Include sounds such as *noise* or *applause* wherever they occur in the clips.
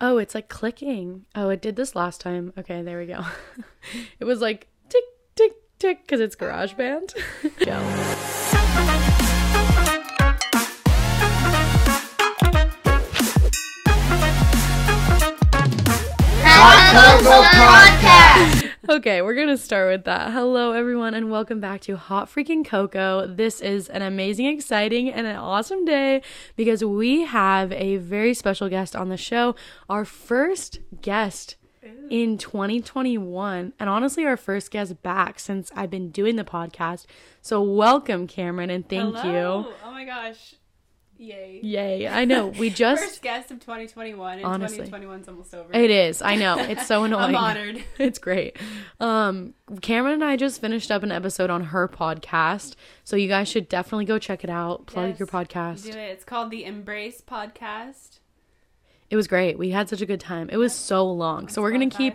Oh, it's like clicking. Oh, it did this last time. Okay, there we go. *laughs* it was like tick, tick, tick, because it's GarageBand. *laughs* go. Okay, we're gonna start with that. Hello, everyone, and welcome back to Hot Freaking Cocoa. This is an amazing, exciting, and an awesome day because we have a very special guest on the show. Our first guest in 2021, and honestly, our first guest back since I've been doing the podcast. So, welcome, Cameron, and thank Hello. Oh my gosh. Yay. Yay! I know we *laughs* just. First guest of 2021 and Honestly. 2021's almost over. It is. I know. It's so *laughs* annoying. I'm honored. *laughs* It's great. Um, Cameron and I just finished up an episode on her podcast, so you guys should definitely go check it out. Plug Yes, your podcast. Do it. It's called the Embrace Podcast. It was great. We had such a good time. It was so long, so we're gonna Spotify. keep.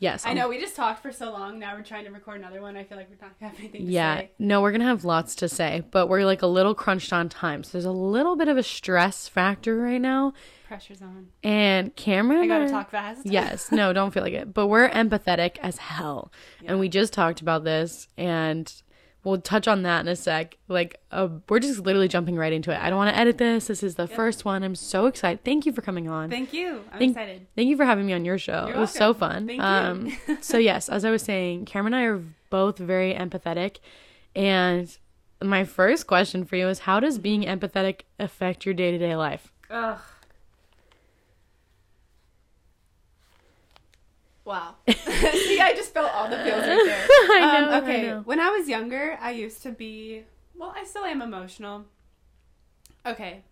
Yes, I um, know we just talked for so long. Now we're trying to record another one. I feel like we're not gonna have anything to Yeah, say. no, we're gonna have lots to say, but we're like a little crunched on time. So there's a little bit of a stress factor right now. Pressure's on. And Cameron, I gotta talk fast. *laughs* Yes, no, don't feel like it. But we're empathetic as hell. And we just talked about this and we'll touch on that in a sec. Like uh, we're just literally jumping right into it. I don't want to edit this. This is the first one. I'm so excited. Thank you for coming on. Thank you. I'm Thank- excited. Thank you for having me on your show. You're it was so fun. Thank you. Um so yes, as I was saying, Cameron and I are both very empathetic and my first question for you is how does being empathetic affect your day-to-day life? Ugh. Wow. *laughs* See, I just felt all the feels right there. *laughs* I Um, know, I okay, know. when I was younger, I used to be, well, I still am emotional. Okay,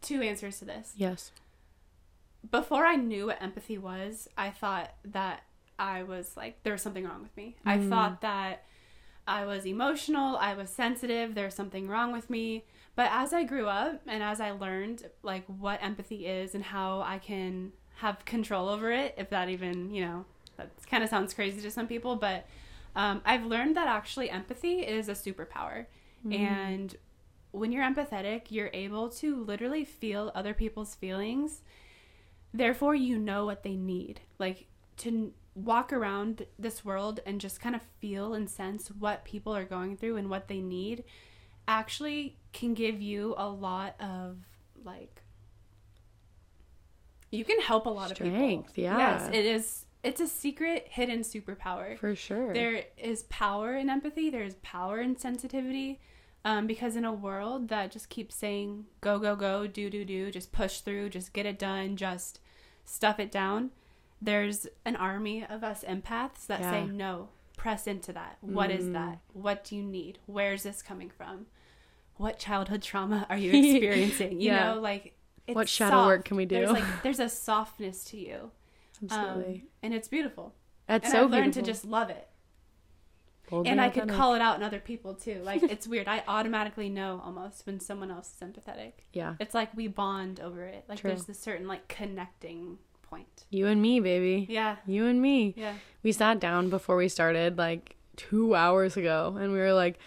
two answers to this. Yes. Before I knew what empathy was, I thought that I was like, there was something wrong with me. I Mm. thought that I was emotional, I was sensitive, there's something wrong with me. But as I grew up and as I learned like what empathy is and how I can have control over it, if that even, you know, that kind of sounds crazy to some people, but um, I've learned that actually empathy is a superpower. And when you're empathetic, you're able to literally feel other people's feelings. Therefore, you know what they need. Like to walk around this world and just kind of feel and sense what people are going through and what they need actually can give you a lot of like you can help a lot of Strength, people. yeah. Yes, it is it's a secret hidden superpower. For sure. There is power in empathy. There is power in sensitivity. Um, because in a world that just keeps saying go, go, go, do, do, do, just push through, just get it done, just stuff it down, there's an army of us empaths that say no, press into that. What is that? What do you need? Where's this coming from? What childhood trauma are you *laughs* experiencing? You Yeah. know, like it's What shadow soft. work can we do? There's like *laughs* there's a softness to you, Absolutely. um, and it's beautiful. That's and so I've learned beautiful. to just love it Boldly and I could call it out in other people too. Like *laughs* it's weird. I automatically know almost when someone else is empathetic. Yeah. It's like we bond over it. Like True. there's this certain like connecting point. You and me, baby. Yeah. You and me. Yeah. We sat down before we started like two hours ago and we were like.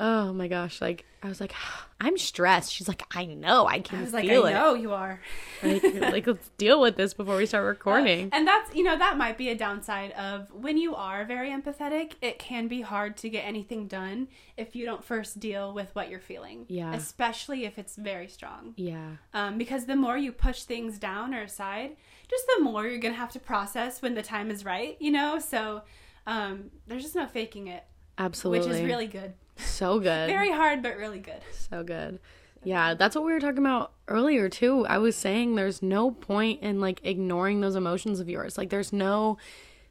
Oh my gosh. Like, I was like, *sighs* I'm stressed. She's like, I know. I can I was like, feel I it. know you are. *laughs* Like, like, let's deal with this before we start recording. And that's you know that might be a downside of when you are very empathetic. It can be hard to get anything done if you don't first deal with what you're feeling. Yeah. Especially if it's very strong. yeah. um, because the more you push things down or aside, just the more you're gonna have to process when the time is right, you know. So um, there's just no faking it, Absolutely. which is really good. So *laughs* good. Very hard, but really good. So good. Yeah, that's what we were talking about earlier too. I was saying there's no point in like ignoring those emotions of yours. Like there's no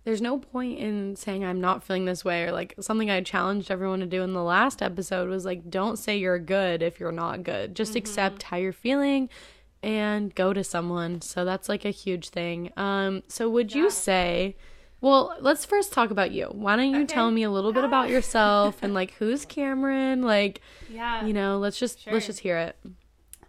there's no point in saying I'm not feeling this way or like something I challenged everyone to do in the last episode was like don't say you're good if you're not good. Just accept how you're feeling and go to someone. So that's like a huge thing. Um so would you say well, let's first talk about you. Why don't you Okay. tell me a little bit about yourself and like who's *laughs* Cameron? Like Yeah. you know let's just let's just hear it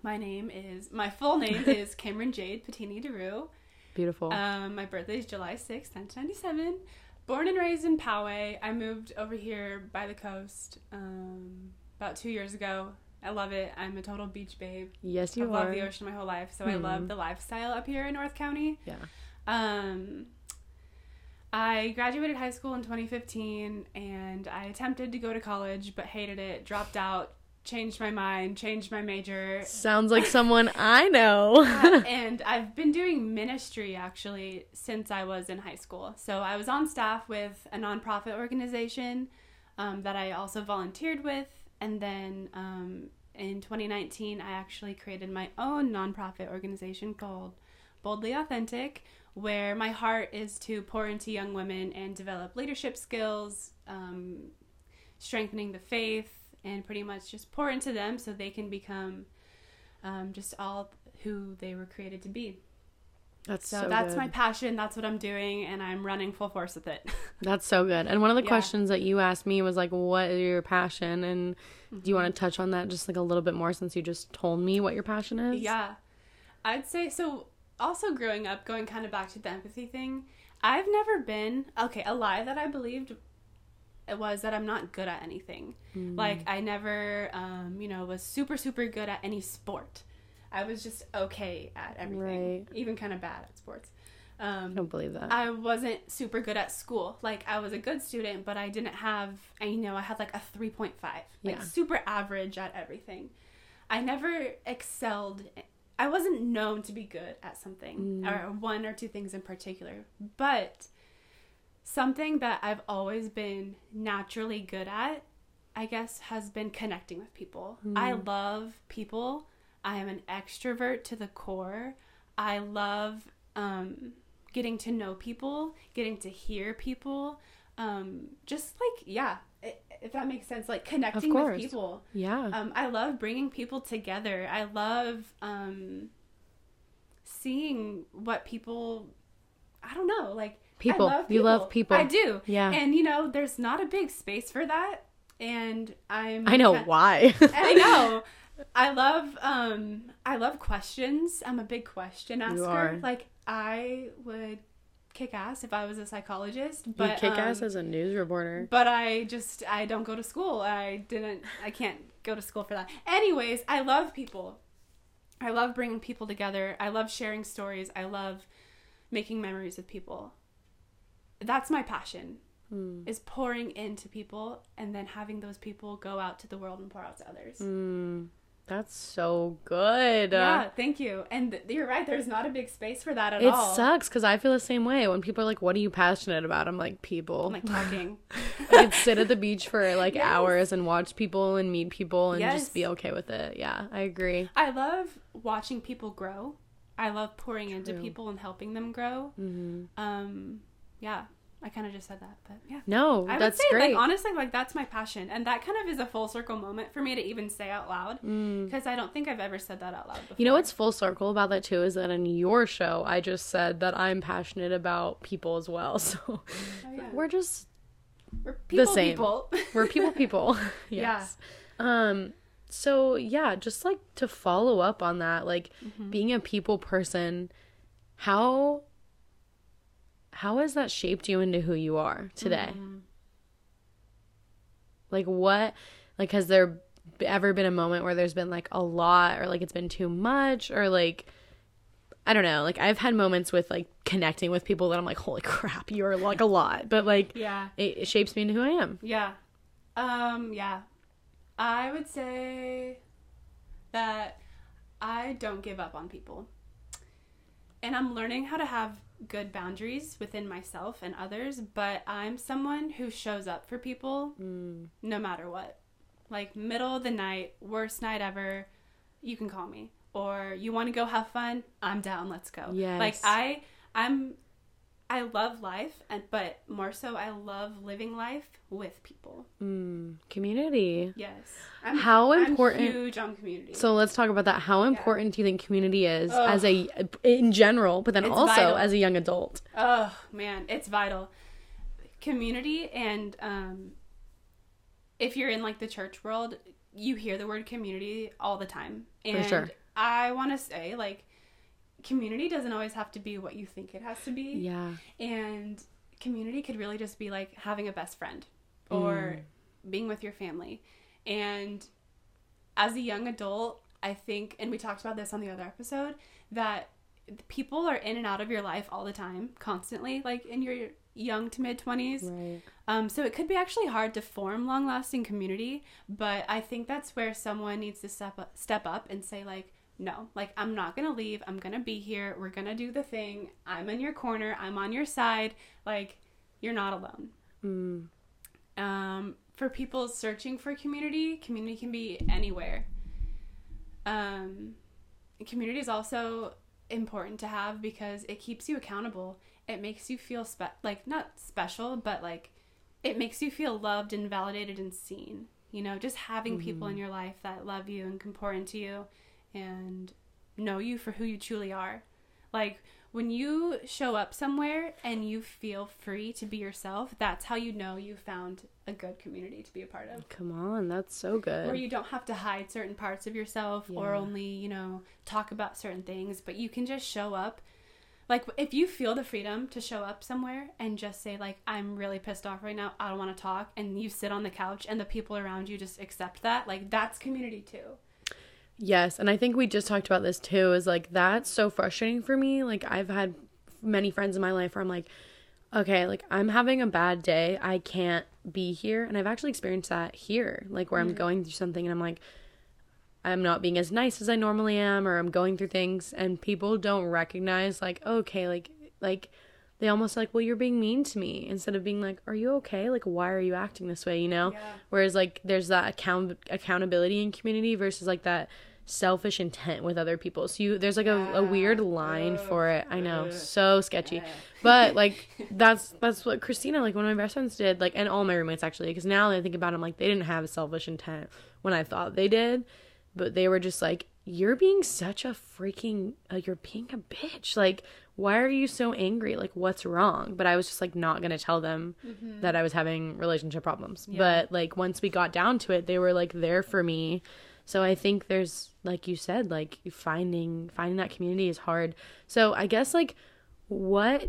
My name is my full name *laughs* is Cameron Jade Patini Deru. beautiful Um, my birthday is July sixth, 1997. Born and raised in Poway. I moved over here by the coast um, about two years ago I love it. I'm a total beach babe. Yes, you I've are. loved the ocean my whole life, so I love Mhm. the lifestyle up here in North County. Yeah. Um, I graduated high school in 2015, and I attempted to go to college, but hated it. Dropped out. Changed my mind. Changed my major. Sounds like *laughs* someone I know. *laughs* and I've been doing ministry actually since I was in high school. So I was on staff with a nonprofit organization um, that I also volunteered with. And then um, in 2019, I actually created my own nonprofit organization called Boldly Authentic, where my heart is to pour into young women and develop leadership skills, um, strengthening the faith, and pretty much just pour into them so they can become um, just all who they were created to be. That's So, so, that's good. my passion. That's what I'm doing, and I'm running full force with it. *laughs* That's so good. And one of the Yeah. questions that you asked me was like, "What is your passion?" And do you want to touch on that just like a little bit more since you just told me what your passion is? Yeah. I'd say so. Also, growing up, going kind of back to the empathy thing, I've never been okay. A lie that I believed it was that I'm not good at anything. Mm. Like I never, um, you know, was super super good at any sport. I was just okay at everything, Right. even kind of bad at sports. I Um, don't believe that. I wasn't super good at school. Like I was a good student, but I didn't have. I you know I had like a three point five, like Yeah. super average at everything. I never excelled. I wasn't known to be good at something Mm. or one or two things in particular, but something that I've always been naturally good at, I guess, has been connecting with people. I Mm. love people. I am an extrovert to the core. I love um, getting to know people, getting to hear people. Um, just like, yeah, if that makes sense, like connecting with people. yeah. Um, I love bringing people together. I love um, seeing what people. I don't know, like People. I love You love people. I do. Yeah. And you know, there's not a big space for that, and I'm. I know why. *laughs* *laughs* I know. I love um I love questions. I'm a big question asker. Like I would kick ass if I was a psychologist, but you kick ass um, as a news reporter. but I just I don't go to school. I didn't I can't go to school for that. Anyways, I love people. I love bringing people together. I love sharing stories. I love making memories with people. That's my passion. Mm. Is pouring into people and then having those people go out to the world and pour out to others. Mm. That's so good. Yeah, thank you. And th- you're right. There's not a big space for that at It all. It sucks because I feel the same way. When people are like, "What are you passionate about?" I'm like, "People." I'm like talking. *laughs* I could sit at the beach for like *laughs* Yes. hours and watch people and meet people and Yes. just be okay with it. Yeah, I agree. I love watching people grow. I love pouring into people and helping them grow. hmm Um, yeah, I kind of just said that, but yeah. No, I that's would say, great. like, honestly, like, that's my passion. And that kind of is a full circle moment for me to even say out loud Mm. because I don't think I've ever said that out loud before. You know what's full circle about that too is that in your show, I just said that I'm passionate about people as well. *laughs* So Oh, yeah. we're just We're people, same. people. *laughs* we're people, people. *laughs* Yeah. yes. Um. So yeah, just like to follow up on that, like Mm-hmm. being a people person, how how has that shaped you into who you are today? Mm-hmm. Like what? Like has there ever been a moment where there's been like a lot, or like it's been too much, or like I don't know. Like I've had moments with like connecting with people that I'm like, holy *laughs* crap, you're like a lot, but like yeah. it, it shapes me into who I am. Yeah. Um, yeah. I would say that I don't give up on people. And I'm learning how to have good boundaries within myself and others, but I'm someone who shows up for people Mm. no matter what. Like middle of the night, worst night ever, you can call me. Or you want to go have fun? I'm down. Let's go. Like I I'm I love life and but more so I love living life with people. Mm. Community. Yes. I'm, How I'm important- huge on community. So let's talk about that. How important do you think community is Ugh. as a in general, but then It's also vital. as a young adult? oh man, it's vital. Community and um if you're in like the church world, you hear the word community all the time. And sure. I want to say like community doesn't always have to be what you think it has to be. Yeah. And community could really just be like having a best friend or being with your family. And as a young adult, I think, and we talked about this on the other episode, that people are in and out of your life all the time, constantly, like in your young to mid 20s. Right. Um, so it could be actually hard to form long lasting community, but I think that's where someone needs to step up, step up and say, like, no, like, I'm not to leave. I'm to be here. We're to do the thing. I'm in your corner. I'm on your side. Like, you're not alone. Mm. Um, for people searching for community, community can be anywhere. Um, community is also important to have because it keeps you accountable. It makes you feel spe- like not special, but like it makes you feel loved and validated and seen. You know, just having people in your life that love you and can pour into you and know you for who you truly are. Like when you show up somewhere and you feel free to be yourself, that's how you know you found a good community to be a part of. Come on, that's so good. Where you don't have to hide certain parts of yourself or only, you know, talk about certain things, but you can just show up. Like if you feel the freedom to show up somewhere and just say like I'm really pissed off right now, I don't want to talk and you sit on the couch and the people around you just accept that, like that's community too. Yes, and I think we just talked about this too. Is like that's so frustrating for me. Like I've had many friends in my life where I'm like, okay, like I'm having a bad day. I can't be here, and I've actually experienced that here. Like where I'm going through something, and I'm like, I'm not being as nice as I normally am, or I'm going through things, and people don't recognize like, okay, like like they almost like, well, you're being mean to me instead of being like, are you okay? Like why are you acting this way? You know. Yeah. Whereas like there's that account accountability in community versus like that selfish intent with other people. So you there's like a, a weird line for it. I know, so sketchy. *laughs* But like that's that's what Christina like one of my best friends did like and all my roommates actually because now that I think about it, I'm like they didn't have a selfish intent when I thought they did, but they were just like you're being such a freaking uh, you're being a bitch. Like why are you so angry? Like what's wrong? But i was just like not gonna tell them that i was having relationship problems. But like once we got down to it they were like there for me so i think there's like you said like finding finding that community is hard so i guess like what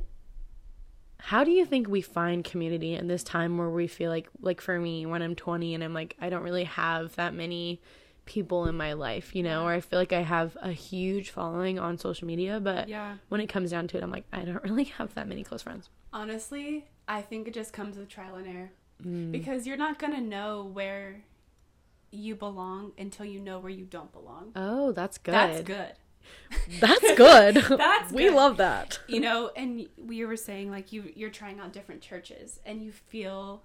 how do you think we find community in this time where we feel like like for me when i'm 20 and i'm like i don't really have that many people in my life you know or i feel like i have a huge following on social media but Yeah. when it comes down to it i'm like i don't *laughs* really have that many close friends Honestly, I think it just comes with trial and error. Mm. Because you're not going to know where you belong until you know where you don't belong. oh that's good That's good. that's good *laughs* That's we good. love that You know, and we were saying like you you're trying out different churches and you feel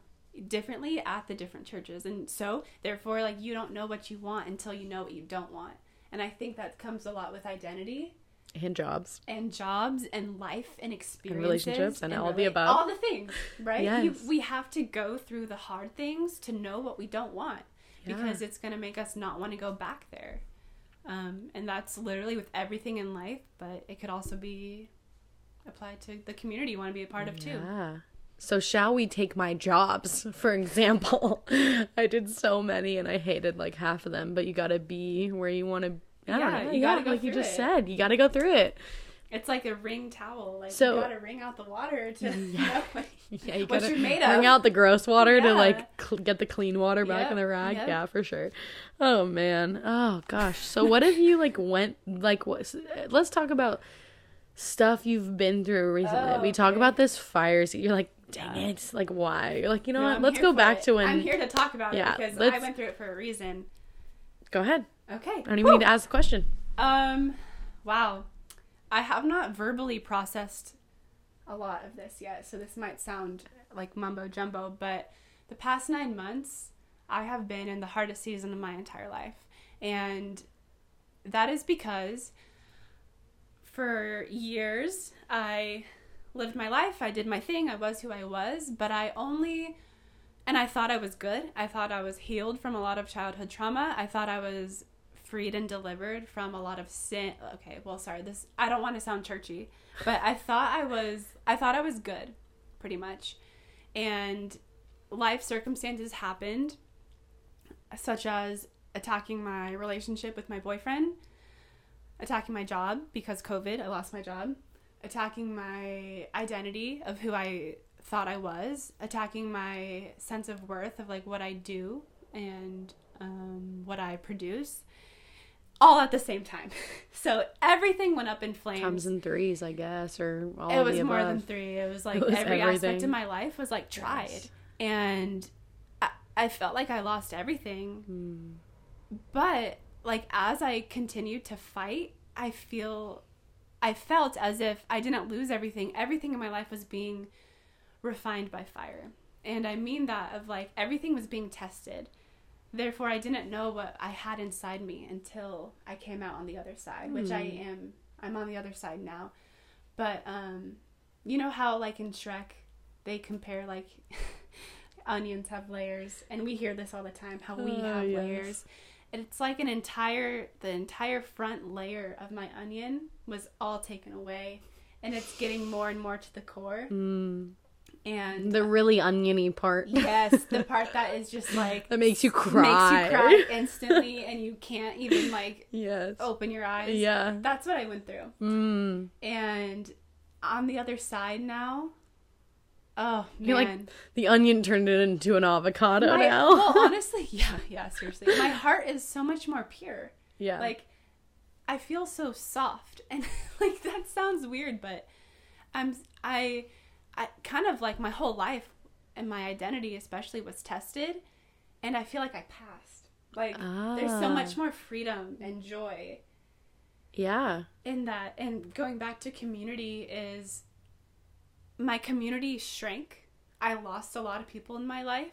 differently at the different churches. And so, therefore like you don't know what you want until you know what you don't want. And I think that comes a lot with identity and jobs and jobs and life and experiences And relationships and all the above. all the things right you, we have to go through the hard things to know what we don't want Yeah. because it's going to make us not want to go back there um, and that's literally with everything in life but it could also be applied to the community you want to be a part of too Yeah. So shall we take my jobs, *laughs* for example? *laughs* I did so many and I hated like half of them, but you gotta be where you I don't Yeah, know. you yeah, gotta go like you just it. said. You gotta go through it. It's like a wring towel like So- you gotta wring out the water to Yeah. *laughs* know what, *laughs* Yeah, you what you're made of out the gross water to like cl- get the clean water back Yep, in the rag. yep. Yeah, for sure. Oh man. Oh gosh. So what if you like went like what? Let's talk about stuff you've been through recently. Oh, we talk okay. about this fires. You're like, dang Yeah. it. Like why? You're like, you know No, what? I'm Let's go back it. to when. i'm here to talk about Yeah, it because i went through it for a reason Go ahead. okay I don't even need to ask the question. Um, wow. I have not verbally processed a lot of this yet, so this might sound like mumbo jumbo, but the past nine months, I have been in the hardest season of my entire life. And that is because for years, I lived my life, I did my thing, I was who I was, but I only. And I thought I was good. I thought I was healed from a lot of childhood trauma. I thought I was freed and delivered from a lot of sin. Okay, well, sorry. This I don't want to sound churchy, but I thought I was I thought I was good, pretty much. And life circumstances happened such as attacking my relationship with my boyfriend, attacking my job because COVID, I lost my job, attacking my identity of who I thought I was, attacking my sense of worth of like what I do and um, what I produce, all at the same time. *laughs* so everything went up in flames. Comes in threes, I guess, or all it was more than three. It was *laughs* like It was every aspect of my life was like tried, Yes. and I, I felt like I lost everything. Mm. But like as I continued to fight, I feel I felt as if I didn't lose everything. Everything in my life was being refined by fire. And I mean that of like everything was being tested. Therefore I didn't know what I had inside me until I came out on the other side, which I Hmm. am I'm on the other side now. But um you know how like in Shrek they compare like *laughs* onions have layers and we hear this all the time how we Oh, have yes. layers it's like an entire the entire front layer of my onion was all taken away and it's getting more and more to the core Mm. And The really oniony part. yes the *laughs* part that is just like that makes you cry. makes you cry instantly *laughs* and you can't even like yes. open your eyes Yeah. that's what i went through Mm. and on the other side now oh You're like, man The onion turned it into an avocado My- now. well *laughs* honestly yeah yeah seriously my heart is so much more pure yeah. like i feel so soft and like that sounds weird but i'm i i kind of like my whole life and my identity especially was tested and i feel like i passed like there's so Ah. much more freedom and joy yeah. in that and going back to community is my community shrank i lost a lot of people in my life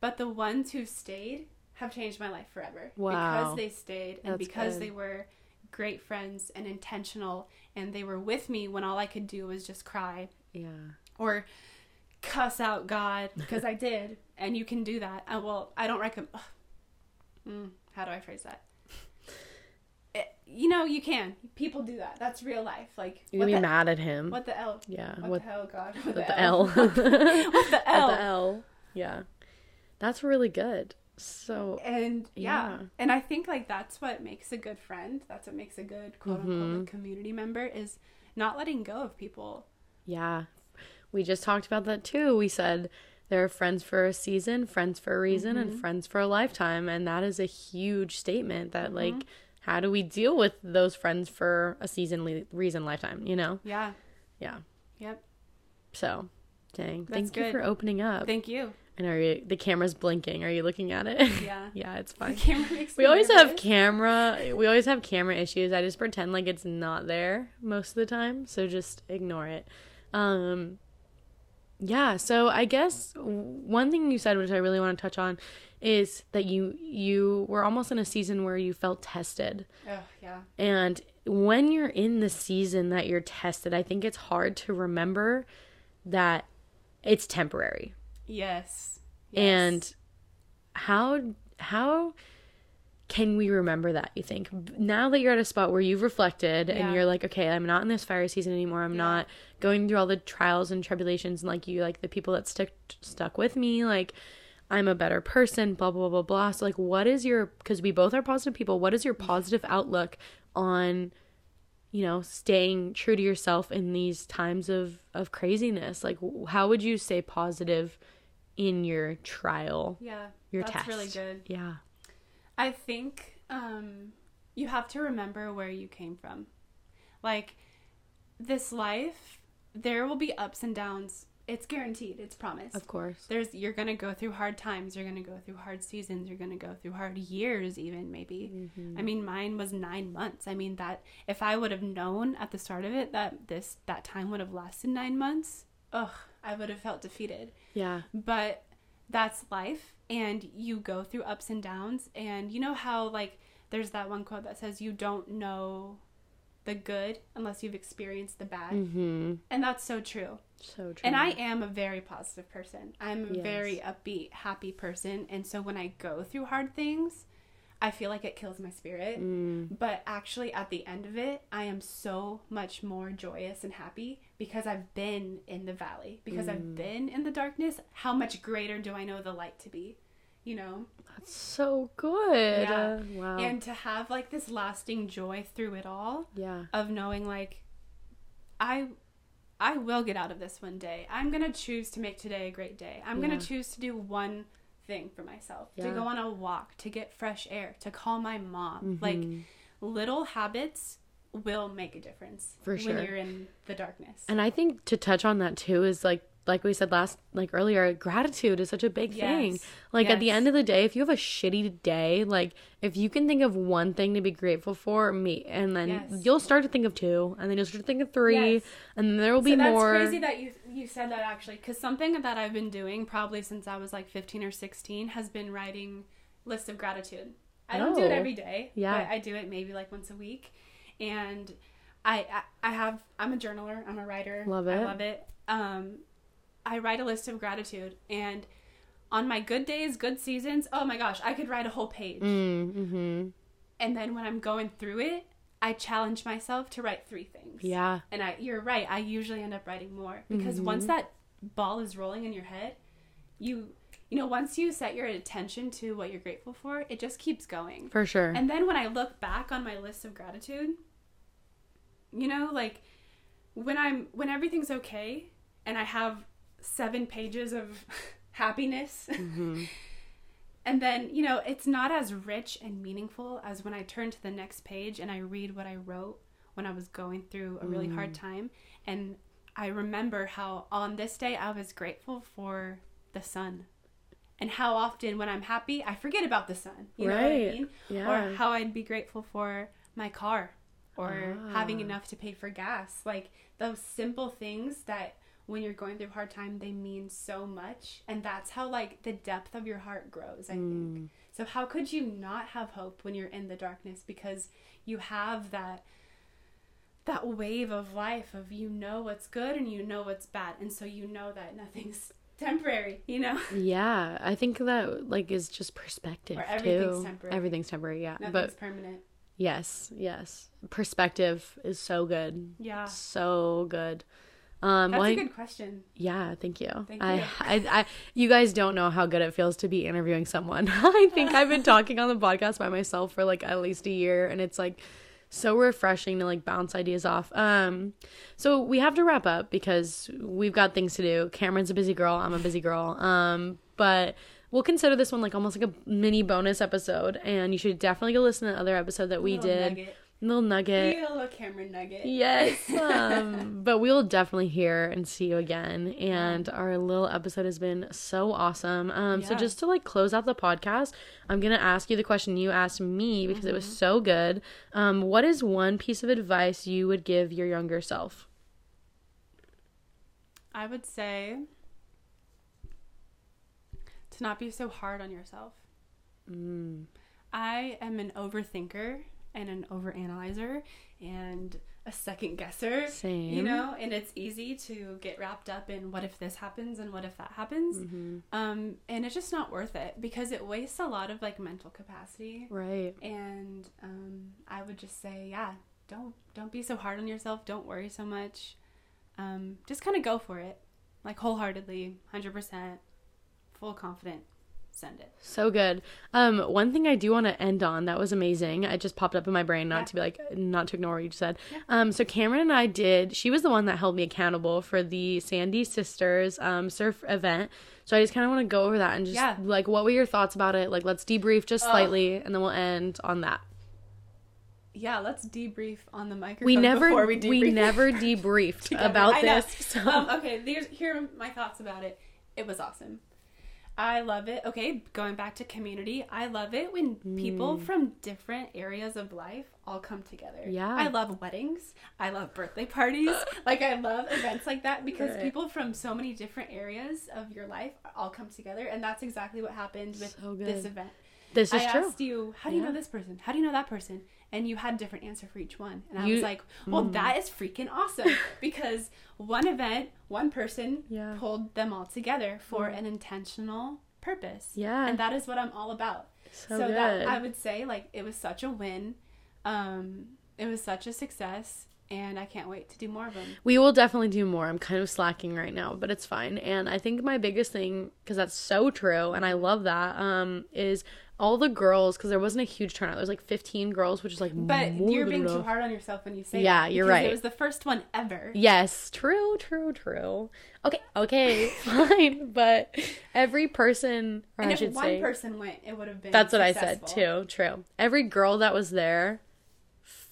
but the ones who stayed have changed my life forever Wow. because they stayed and That's because good. they were great friends and intentional and they were with me when all i could do was just cry Yeah. or cuss out god because i did and you can do that well i don't recommend mm, how do i phrase that It- you know you can people do that that's real life like You're be the, mad at him. what the l Yeah. what, What, the hell god what what the, the L, L? *laughs* *laughs* what the l the L. Yeah. That's really good. So and yeah. Yeah. and i think like that's what makes a good friend that's what makes a good quote unquote Mm-hmm. community member is not letting go of people yeah. We just talked about that too. We said there are friends for a season, friends for a reason, Mm-hmm. and friends for a lifetime. And that is a huge statement that Mm-hmm. like how do we deal with those friends for a season le- reason lifetime, you know? yeah Yeah. yep So dang. That's Thank you for opening up. thank you and are you the camera's blinking. Are you looking at it? yeah *laughs* yeah, it's fine. We always have camera. *laughs* We always have camera issues. I just pretend like it's not there most of the time, so just ignore it. Um, yeah. So I guess one thing you said, which I really want to touch on, is that you you were almost in a season where you felt tested, oh yeah and when you're in the season that you're tested, I think it's hard to remember that it's temporary yes, yes. and how how can we remember that you think? Now that you're at a spot where you've reflected Yeah. and you're like okay i'm not in this fire season anymore. I'm Yeah. not going through all the trials and tribulations and like you like the people that stuck stuck with me like i'm a better person blah blah blah blah. So like what is your because we both are positive people what is your mm. positive outlook on you know staying true to yourself in these times of of craziness? Like how would you stay positive in your trial? Yeah your that's test? really good. Yeah I think um, you have to remember where you came from. Like this life, there will be ups and downs. It's guaranteed. It's promised. of course There's you're gonna go through hard times. You're gonna go through hard seasons. You're gonna go through hard years, even maybe. Mm-hmm. I mean, mine was nine months. I mean that if I would have known at the start of it that this that time would have lasted nine months, ugh, I would have felt defeated yeah but that's life and you go through ups and downs. And you know how like there's that one quote that says you don't know the good unless you've experienced the bad. Mm-hmm. And that's so true. So true. And i am a very positive person. I'm a Yes. very upbeat happy person. And so when i go through hard things i feel like it kills my spirit. Mm, but actually at the end of it i am so much more joyous and happy because i've been in the valley because i've been in the darkness how much greater do i know the light to be you know that's so good Yeah. Uh, wow and to have like this lasting joy through it all yeah of knowing like i i will get out of this one day i'm gonna choose to make today a great day i'm Yeah. gonna choose to do one thing for myself Yeah. to go on a walk, to get fresh air, to call my mom. Mm-hmm. Like little habits will make a difference For sure. when you're in the darkness. And I think to touch on that too is like like we said last like earlier, gratitude is such a big thing. Yes. Like at the end of the day, if you have a shitty day, like if you can think of one thing to be grateful for, me and then Yes. you'll start to think of two, and then you'll start to think of three, Yes. and then there will be so that's more. crazy that you you said that actually because something that I've been doing probably since I was like 15 or 16 has been writing lists of gratitude. I don't do it Oh. every day, Yeah. but I do it maybe like once a week, and I I, I have I'm a journaler, I'm a writer, Love it. I love it. Um, I write a list of gratitude, and on my good days, good seasons, oh my gosh, I could write a whole page. Mm, mm-hmm. And then when I'm going through it, I challenge myself to write three things. Yeah. And I you're right, I usually end up writing more because once Mm-hmm. that ball is rolling in your head, you you know, once you set your attention to what you're grateful for, it just keeps going. For sure. And then when I look back on my list of gratitude, you know, like when I'm when everything's okay and I have seven pages of *laughs* happiness. Mm-hmm. *laughs* and then, you know, it's not as rich and meaningful as when I turn to the next page and I read what I wrote when I was going through a really Mm. hard time and I remember how on this day I was grateful for the sun. And how often when I'm happy, I forget about the sun. You know what I mean? Yeah. Or how I'd be grateful for my car or having Ah. enough to pay for gas. Like those simple things that when you're going through hard time, they mean so much. And that's how like the depth of your heart grows, I Mm. think. So how could you not have hope when you're in the darkness because you have that that wave of life of you know what's good and you know what's bad and so you know that nothing's *laughs* temporary, you know? Yeah, I think that like is just perspective Or everything's too. temporary. Everything's temporary, yeah. Nothing's but permanent. Yes, yes, perspective is so good, Yeah. so good. Um, That's well, a I- good question. yeah, thank you. Thank I, you. *laughs* I, I, you guys don't know how good it feels to be interviewing someone. *laughs* I think I've been *laughs* talking on the podcast by myself for like at least a year, and it's like so refreshing to like bounce ideas off. Um, so we have to wrap up because we've got things to do. Cameron's a busy girl. I'm a busy girl. Um, but we'll consider this one like almost like a mini bonus episode, and you should definitely go listen to the other episode that we Little did. Nugget. Little nugget. Little Cameron nugget. Yes. *laughs* Um, but we will definitely hear and see you again. And our little episode has been so awesome. Um, So just to like close out the podcast, I'm gonna ask you the question you asked me because it was Mm-hmm. so good. Um, what is one piece of advice you would give your younger self? I would say to not be so hard on yourself. Mm, I am an overthinker and an overanalyzer and a second guesser. Same. You know, and it's easy to get wrapped up in what if this happens and what if that happens. Mhm. Um, and it's just not worth it because it wastes a lot of like mental capacity. Right. And um, I would just say, yeah, don't don't be so hard on yourself. Don't worry so much. Um, just kind of go for it, like wholeheartedly, hundred percent, full confident. Send it. So good. Um, one thing I do want to end on that was amazing. It just popped up in my brain, not Yeah. to be like, not to ignore what you just said. Yeah. Um, so Cameron and I did. She was the one that held me accountable for the Sandy Sisters um surf event. So I just kind of want to go over that and just Yeah. like, what were your thoughts about it? Like, let's debrief just Oh. slightly, and then we'll end on that. Yeah, let's debrief on the microphone. We never, before we, we, never *laughs* debriefed about this. So. Um, okay, here are my thoughts about it. It was awesome. I love it. Okay, going back to community, I love it when people mm. from different areas of life all come together. Yeah. I love weddings. I love birthday parties. *laughs* like I love events like that because Right. people from so many different areas of your life all come together and that's exactly what happened with So this event. this is I true. asked you, how do you know this person? How do you know that person? And you had a different answer for each one. And I You- was like, well, Mm. that is freaking awesome *laughs* because one event, one person Yeah. Mm. pulled them all together for an intentional purpose. Yeah. And that is what I'm all about. So, So, good. that I would say like it was such a win. Um it was such a success and I can't wait to do more of them. We will definitely do more. I'm kind of slacking right now, but it's fine. And I think my biggest thing, because that's so true, and I love that, um, is all the girls, because there wasn't a huge turnout. There was like 15 girls, which is like But you're being too hard on yourself when you say Yeah, that, you're right. It was the first one ever. Yes, true, true, true. Okay, okay, *laughs* fine. But every person, And if one say, person went, it would have been. that's what I said too. True. Every girl that was there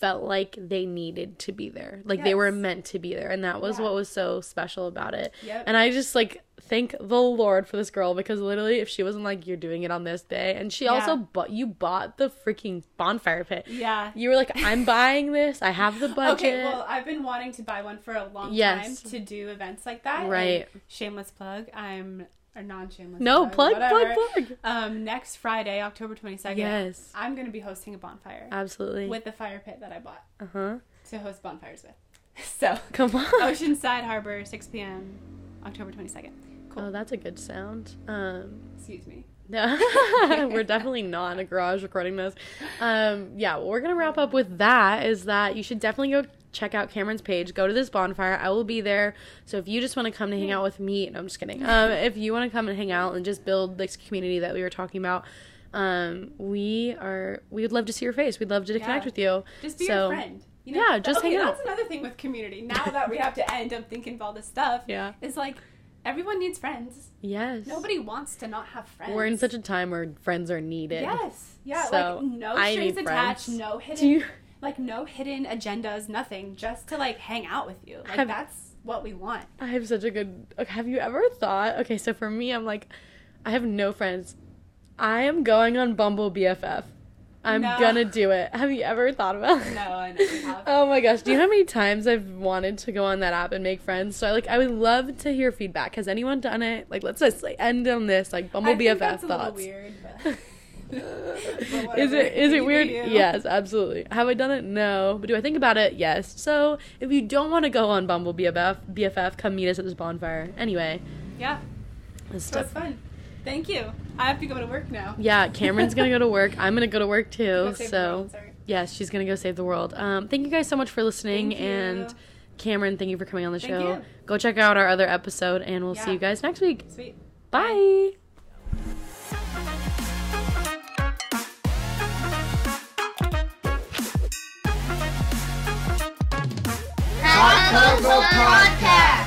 felt like they needed to be there. Like they were meant to be there. And that was Yeah. what was so special about it. Yep. And I just like thank the Lord for this girl because literally if she wasn't like you're doing it on this day and she also Yeah. bought you bought the freaking bonfire pit. Yeah. You were like, I'm *laughs* buying this. I have the budget. Okay, well, I've been wanting to buy one for a long Yes. time to do events like that. and Right. shameless plug. I'm or non-shameless. no, plug, plug, whatever. plug. Um, next Friday, October 22nd. Yes. I'm gonna be hosting a bonfire Absolutely. with the fire pit that I bought uh huh. to host bonfires with. *laughs* So, Come on. Oceanside Harbor, 6 p.m. October 22nd. Cool. Oh, that's a good sound. Um, Excuse me. *laughs* no, we're definitely not in a garage recording this. Um, yeah, what we're gonna wrap up with that is that you should definitely go check out Cameron's page. Go to this bonfire. I will be there. So if you just want to come to hang out with me, no, I'm just kidding. Um, if you want to come and hang out and just build this community that we were talking about, um, we are. We would love to see your face. We'd love to Yeah. connect with you. Just be So, your friend. You yeah, just okay, hang out. That's another thing with community. Now that we have to end up thinking of all this stuff, Yeah. it's like everyone needs friends. Yes. Nobody wants to not have friends. We're in such a time where friends are needed. Yes. Yeah. So, like no strings attached. friends. No hidden. Like no hidden agendas. Nothing. Just to like hang out with you. Like Have- that's what we want. I have such a good. Have you ever thought? Okay, so for me, I'm like, I have no friends. I am going on Bumble BFF. I'm No. gonna do it. Have you ever thought about? It? No, I *laughs* never have. Oh my gosh! Do you know how many times I've wanted to go on that app and make friends? So I like, I would love to hear feedback. Has anyone done it? Like, let's just like end on this like Bumble I BFF that's a little thoughts. weird. But... *laughs* Is it is it weird? you. Yes, absolutely. Have I done it? No. But do I think about it? Yes. So if you don't want to go on Bumble BFF, BFF, come meet us at this bonfire. Anyway, Yeah. this So stuff. fun. Thank you. I have to go to work now. Yeah, Cameron's gonna go to work. *laughs* I'm gonna go to work too. Go so yes, she's gonna go save the world. Um, thank you guys so much for listening, and Cameron, thank you for coming on the Thank show. you. Go check out our other episode, and we'll see you guys next week. Sweet. Bye. Hot Cocoa Podcast.